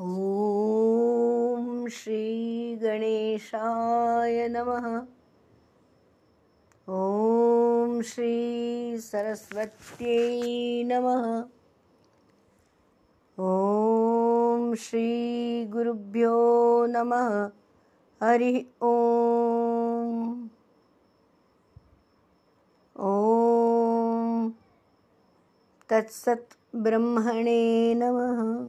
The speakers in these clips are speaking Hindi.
ॐ श्रीगणेशाय नमः। ॐ श्रीसरस्वत्यै नमः। ॐ श्रीगुरुभ्यो नमः। हरिः ॐ ॐ तत्सत् ब्रह्मणे नमः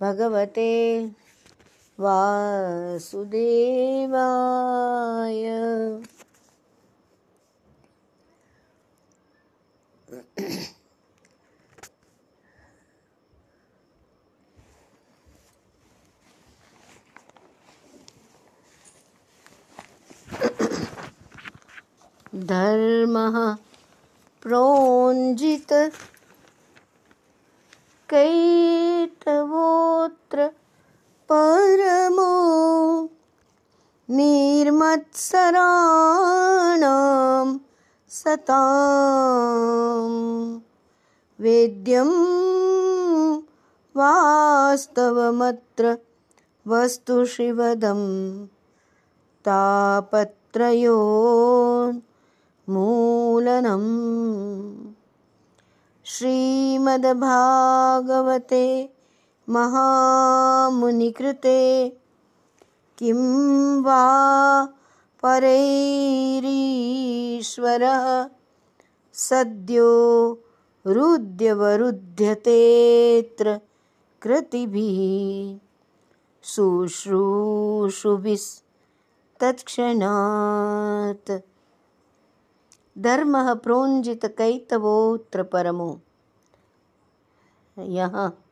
भगवते वासुदेवाय। धर्मः प्रोञ्जित कैतवोऽत्र परमो निर्मत्सराणां सतां। वेद्यं वास्तवमत्र वस्तु शिवदं तापत्रयो मूलनम् श्रीमद्भागवते महामुनिकृते किं वा परैरीश्वरः सद्यो रुद्यवरुध्यतेऽत्र कृतिभिः शुश्रूषुभिस्तत्क्षणात् धर्म प्रोंजित कैतवोत्र परमो यहाँ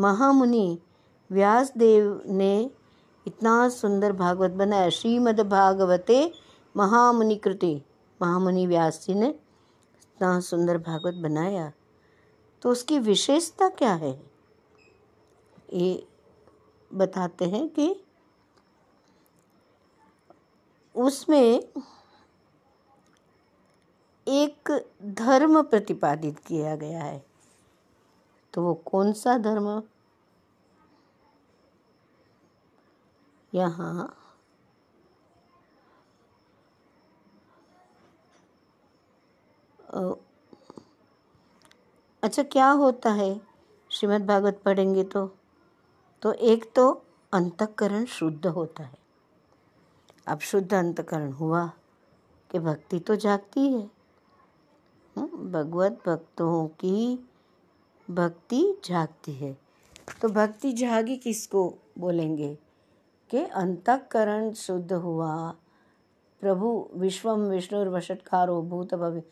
महामुनि व्यासदेव ने इतना सुंदर भागवत बनाया। श्रीमद् भागवते महामुनि कृति महामुनि व्यास जी ने इतना सुंदर भागवत बनाया। तो उसकी विशेषता क्या है? ये बताते हैं कि उसमें एक धर्म प्रतिपादित किया गया है। तो वो कौन सा धर्म? यहाँ। अच्छा क्या होता है? श्रीमद् भागवत पढ़ेंगे तो। तो एक तो अंतकरण शुद्ध होता है। अब शुद्ध अंतकरण हुआ कि भक्ति तो जागती है। भगवत भक्तों की भक्ति जागती है। तो भक्ति जागी किसको बोलेंगे? कि अंतकरण शुद्ध हुआ। प्रभु विश्वम विष्णु वशटकारो भूत भव्य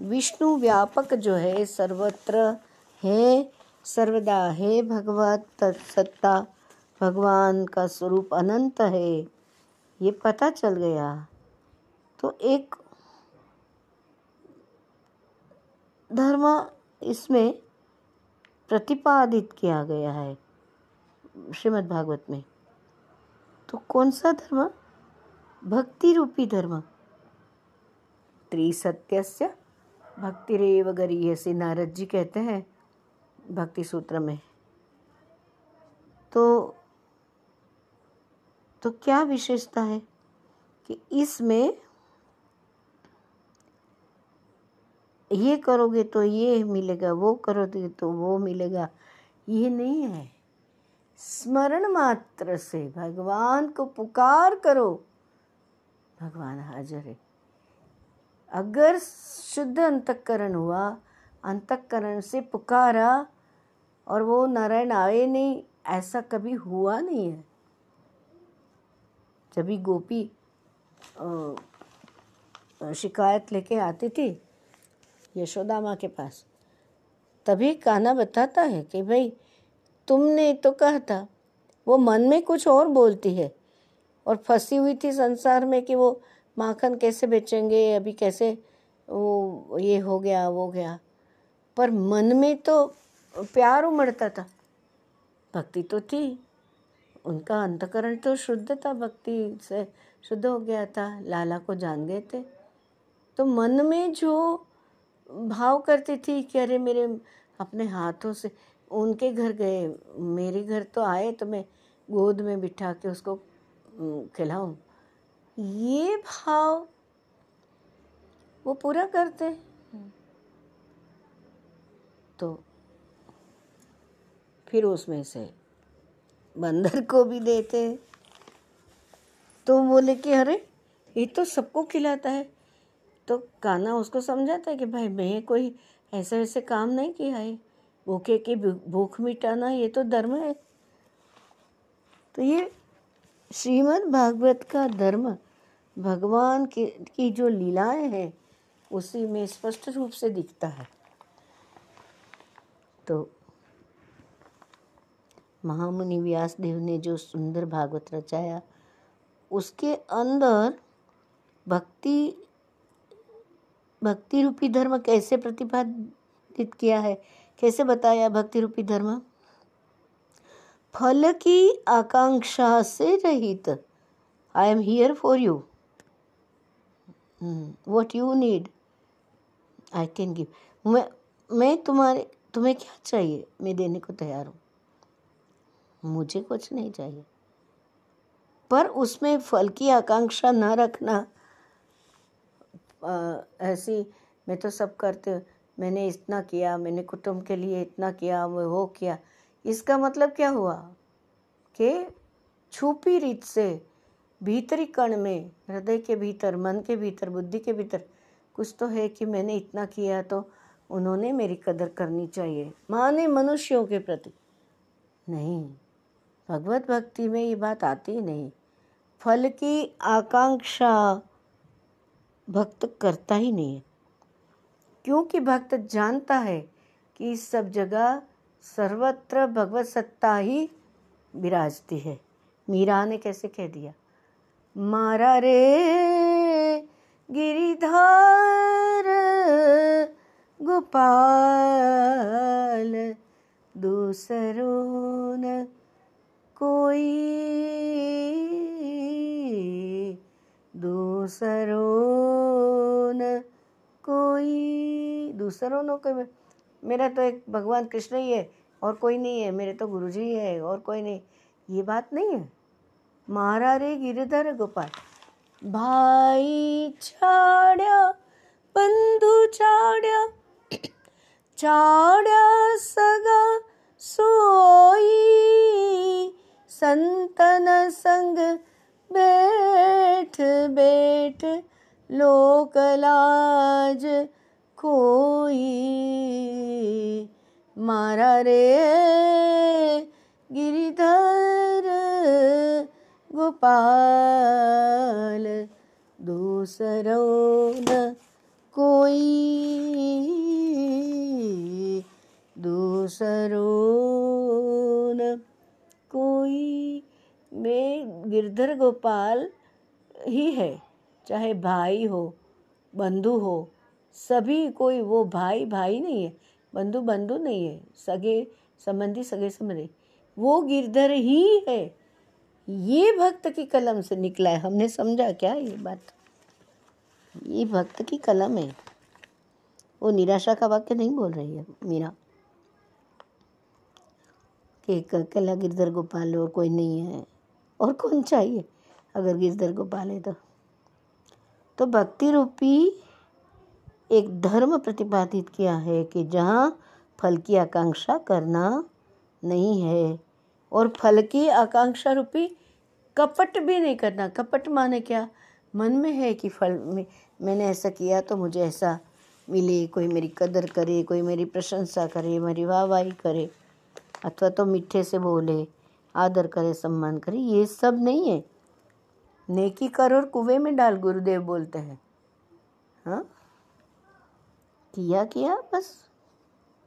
विष्णु व्यापक जो है, सर्वत्र है। सर्वदा है भगवत सत्ता भगवान का स्वरूप अनंत है। ये पता चल गया। तो एक धर्म इसमें प्रतिपादित किया गया है श्रीमद् भागवत में। तो कौन सा धर्म? भक्ति रूपी धर्म। त्रिसत्यस्य भक्तिरेव गरीयसी नारद जी कहते हैं भक्ति सूत्र में। तो तो क्या विशेषता है कि इसमें ये करोगे तो ये मिलेगा, वो करोगे तो वो मिलेगा। ये नहीं है। स्मरण मात्र से भगवान को पुकार करो। भगवान हाजिर है। अगर शुद्ध अंतकरण हुआ, अंतकरण से पुकारा और वो नारायण आए नहीं, ऐसा कभी हुआ नहीं है। जब गोपी शिकायत लेके आती थी यशोदा माँ के पास। तभी काना बताता है कि भाई, तुमने तो कहा था, वो मन में कुछ और बोलती है और फंसी हुई थी संसार में कि वो माखन कैसे बेचेंगे, अभी कैसे वो ये हो गया, वो गया। पर मन में तो प्यार उमड़ता था। भक्ति तो थी। उनका अंतकरण तो शुद्ध था, भक्ति से शुद्ध हो गया था। लाला को जान गए थे। तो मन में जो भाव करती थी कि अरे मेरे अपने हाथों से उनके घर गए, मेरे घर तो आए तो मैं गोद में बिठा के उसको खिलाऊं। ये भाव वो पूरा करते। तो फिर उसमें से बंदर को भी देते। तो बोले कि अरे, ये तो सबको खिलाता है। तो काना उसको समझाता है कि भाई मैं कोई ऐसे वैसे काम नहीं किया है। भूखे की भूख मिटाना ये तो धर्म है। तो ये श्रीमद् भागवत का धर्म, भगवान की की जो लीलाएँ हैं, उसी में स्पष्ट रूप से दिखता है। तो महामुनि व्यास देव ने जो सुंदर भागवत रचाया, उसके अंदर भक्ति भक्ति रूपी धर्म कैसे प्रतिपादित किया है? कैसे बताया भक्ति रूपी धर्म? फल की आकांक्षा से रहित। I am here for you what you need I can give मैं मैं तुम्हारे, तुम्हें क्या चाहिए? मैं देने को तैयार हूँ। मुझे कुछ नहीं चाहिए। पर उसमें फल की आकांक्षा न रखना ऐसी, मैं तो सब करते मैंने इतना किया, मैंने कुटुंब के लिए इतना किया, वो वो किया। इसका मतलब क्या हुआ? कि छुपी रीत से, भीतरी कण में, हृदय के भीतर, मन के भीतर, बुद्धि के भीतर, कुछ तो है कि मैंने इतना किया तो उन्होंने मेरी कदर करनी चाहिए। माने मनुष्यों के प्रति। नहीं, भगवत भक्ति में ये बात आती ही नहीं। फल की आकांक्षा भक्त करता ही नहीं है। क्योंकि भक्त जानता है कि सब जगह सर्वत्र भगवत सत्ता ही विराजती है। मीरा ने कैसे कह दिया? मारा रे गिरिधार, गोपाल, दूसरों न कोई, दूसरों दूसरों कोई मेरा तो एक भगवान कृष्ण ही है और कोई नहीं है। मेरे तो गुरु जी है और कोई नहीं। ये बात नहीं है। मारा रे गिरधर गोपाल। भाई छाड्या बंधु छाड्या छाड्या सगा सोई। संतन संग बैठ बैठ लोकलाज कोई। मारा रे, गिरिधर गोपाल, दूसरों न कोई। दूसरों न कोई। में गिरधर गोपाल ही है, चाहे भाई हो, बंधु हो सभी कोई, वो भाई भाई नहीं है, बंधु बंधु नहीं है, सगे संबंधी सगे संबंधी। वो गिरधर ही है। ये भक्त की कलम से निकला है। हमने समझा क्या ये बात? ये भक्त की कलम है। वो निराशा का वाक्य नहीं बोल रही है, मीरा। कि अकेला गिरधर गोपाल और कोई नहीं है। और कौन चाहिए? अगर गिरधर गोपाल है तो। तो भक्ति रूपी एक धर्म प्रतिपादित किया है कि जहाँ फल की आकांक्षा करना नहीं है और फल की आकांक्षा रूपी कपट भी नहीं करना। कपट माने क्या? मन में है कि फल में, मैंने ऐसा किया तो मुझे ऐसा मिले, कोई मेरी कदर करे, कोई मेरी प्रशंसा करे, मेरी वाहवाही करे, अथवा तो मीठे से बोले, आदर करे, सम्मान करे, ये सब नहीं है। नेकी कर और कुएँ में डाल, गुरुदेव बोलते हैं। हाँ? किया किया, बस।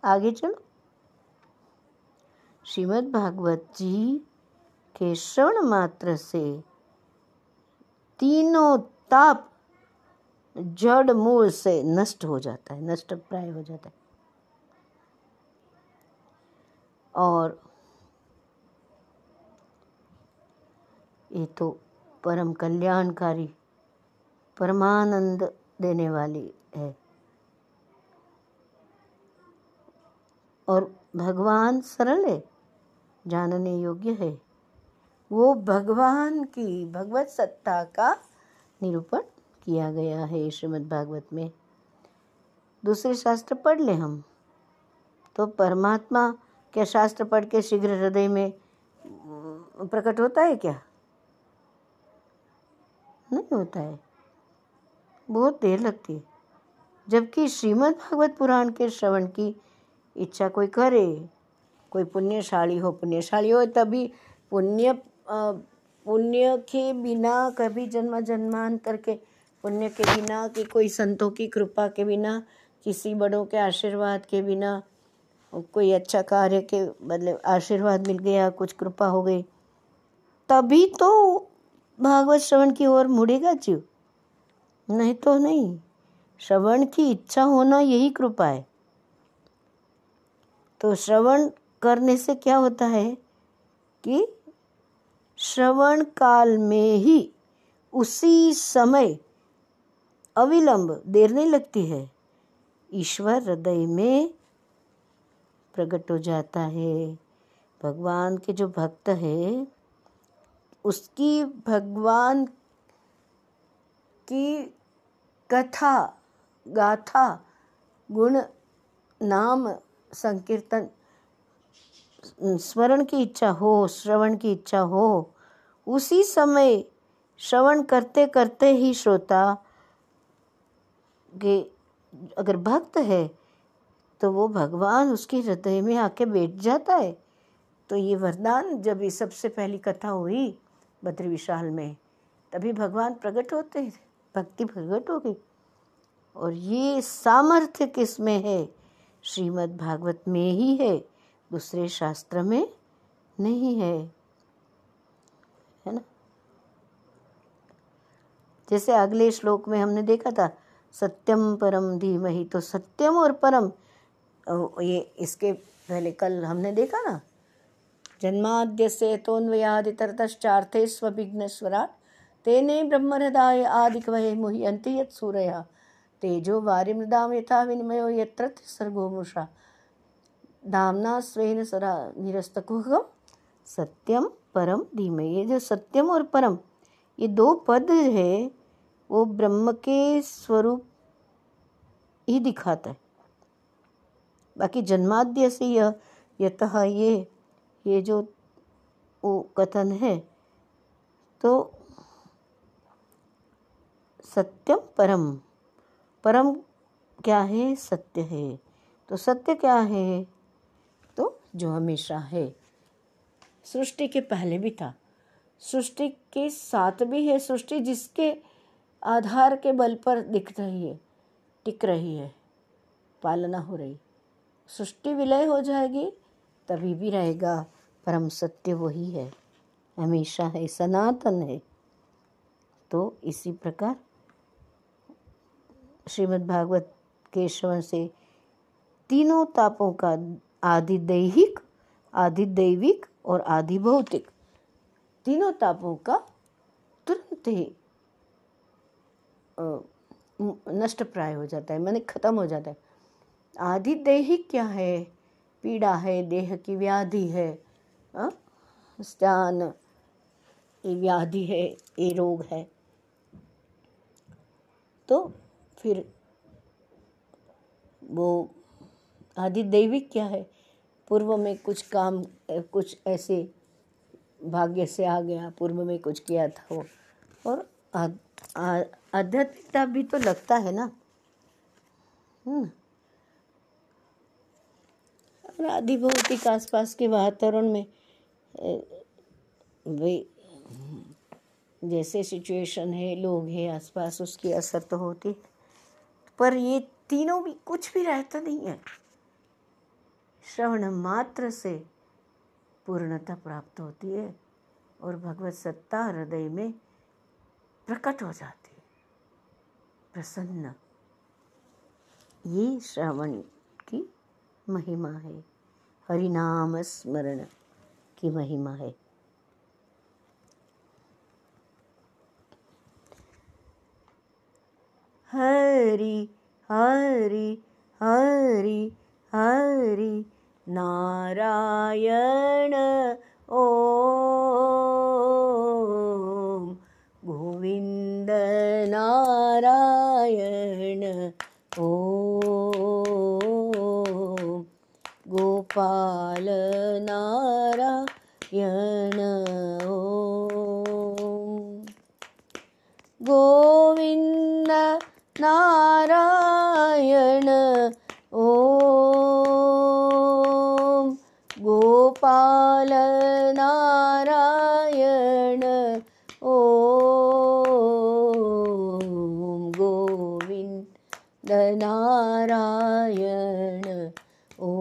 आगे चलो। श्रीमद् भागवत जी के श्रवण मात्र से तीनों ताप जड़ मूल से नष्ट हो जाता है, नष्ट प्राय हो जाता है। और ये तो परम कल्याणकारी, परमानंद देने वाली है। और भगवान सरल है, जानने योग्य है। वो भगवान की भगवत सत्ता का निरूपण किया गया है श्रीमद् भागवत में। दूसरे शास्त्र पढ़ ले हम। तो परमात्मा क्या शास्त्र पढ़ के शीघ्र हृदय में प्रकट होता है क्या? नहीं होता है। बहुत देर लगती है। जबकि श्रीमद् भागवत पुराण के श्रवण की इच्छा कोई करे, कोई पुण्यशाली हो पुण्यशाली हो तभी पुण्य पुण्य के बिना कभी जन्म जन्मांतर के, पुण्य के बिना कि कोई संतों की कृपा के बिना, किसी बड़ों के आशीर्वाद के बिना, कोई अच्छा कार्य के बदले आशीर्वाद मिल गया, कुछ कृपा हो गई, तभी तो भागवत श्रवण की ओर मुड़ेगा जीव। नहीं तो नहीं, श्रवण की इच्छा होना यही कृपा है। तो श्रवण करने से क्या होता है कि श्रवण काल में ही उसी समय अविलंब देर नहीं लगती है। ईश्वर हृदय में प्रकट हो जाता है। भगवान के जो भक्त है, उसकी भगवान की कथा, गाथा, गुण, नाम संकीर्तन, स्मरण की इच्छा हो, श्रवण की इच्छा हो, उसी समय श्रवण करते करते ही श्रोता के अगर भक्त है तो वो भगवान उसके हृदय में आके बैठ जाता है। तो ये वरदान जब ये सबसे पहली कथा हुई बद्री विशाल में, तभी भगवान प्रकट होते भक्ति प्रकट हो गई और ये सामर्थ्य किसमें है? श्रीमद् भागवत में ही है, दूसरे शास्त्र में नहीं है। है ना? जैसे अगले श्लोक में हमने देखा था, सत्यम परम धीमहि तो सत्यम और परम ये इसके पहले कल हमने देखा ना? जन्माद्य से तोन्वयादितरतश्चार्थे स्वविघ्नेश्वरा तेने ब्रह्महृदाय आदिकवहे मुह्यन्ति यत् सूरया तेजो वारिमृदाम यथा विनिमयो यत्र सर्गो मुषा। दामना स्वेन सरा निरस्तकुहम सत्यम परम धीमय। ये जो सत्यम और परम ये दो पद है, वो ब्रह्म के स्वरूप ही दिखाता है। बाकी जन्माद्य से यह यतः ये ये जो वो कथन है तो सत्यम परम परम क्या है? सत्य है। तो सत्य क्या है? तो जो हमेशा है। सृष्टि के पहले भी था। सृष्टि के साथ भी है सृष्टि, जिसके आधार के बल पर दिख रही है, टिक रही है, पालना हो रही। सृष्टि विलय हो जाएगी, तभी भी रहेगा। परम सत्य वही है। हमेशा है, सनातन है। तो इसी प्रकार श्रीमद् भागवत के श्रवण से तीनों तापों का आदि दैहिक आदि दैविक और आदि भौतिक तीनों तापों का तुरंत ही नष्ट प्राय हो जाता है, मैंने खत्म हो जाता है। आदि दैहिक क्या है? पीड़ा है, देह की व्याधि है स्थान ये व्याधि है, ये रोग है। तो फिर वो आदि दैविक क्या है? पूर्व में कुछ काम, कुछ ऐसे भाग्य से आ गया, पूर्व में कुछ किया था वो। और आध्यात्मिकता भी तो लगता है ना। हम्म। और आदि भौतिक आसपास के वातावरण में भाई जैसे सिचुएशन है, लोग हैं, आसपास उसकी असर तो होती पर ये तीनों भी कुछ भी रहता नहीं है। श्रवण मात्र से पूर्णता प्राप्त होती है और भगवत सत्ता हृदय में प्रकट हो जाती है। प्रसन्न। ये श्रवण की महिमा है। हरिनाम स्मरण की महिमा है। हरि हरि हरि हरि नारायण ॐ गोविन्द नारायण ॐ गोपाल नारायण ॐ गोविन्द नारायण ॐ गोपाल नारायण। ॐ गोविन्द नारायण। ॐ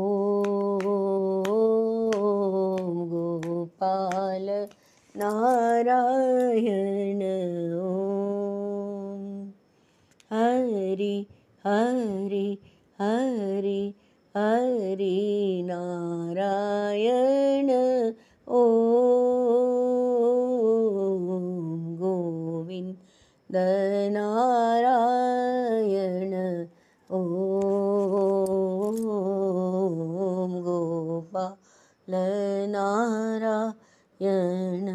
गोपाल नारायण। ॐ हरि हरि हरि हरि नारायण। नारायण ॐ गोपाल नारायण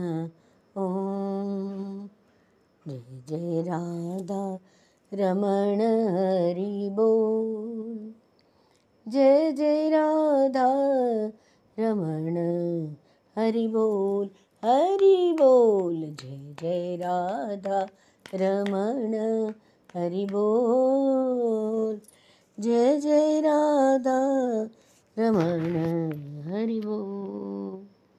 ॐ जय जय राधा रमण हरि बोल। जय जय राधा रमण हरि बोल हरि बोल। जय जय राधा रमण हरि बोल। जय जय राधा रमण हरि बोल।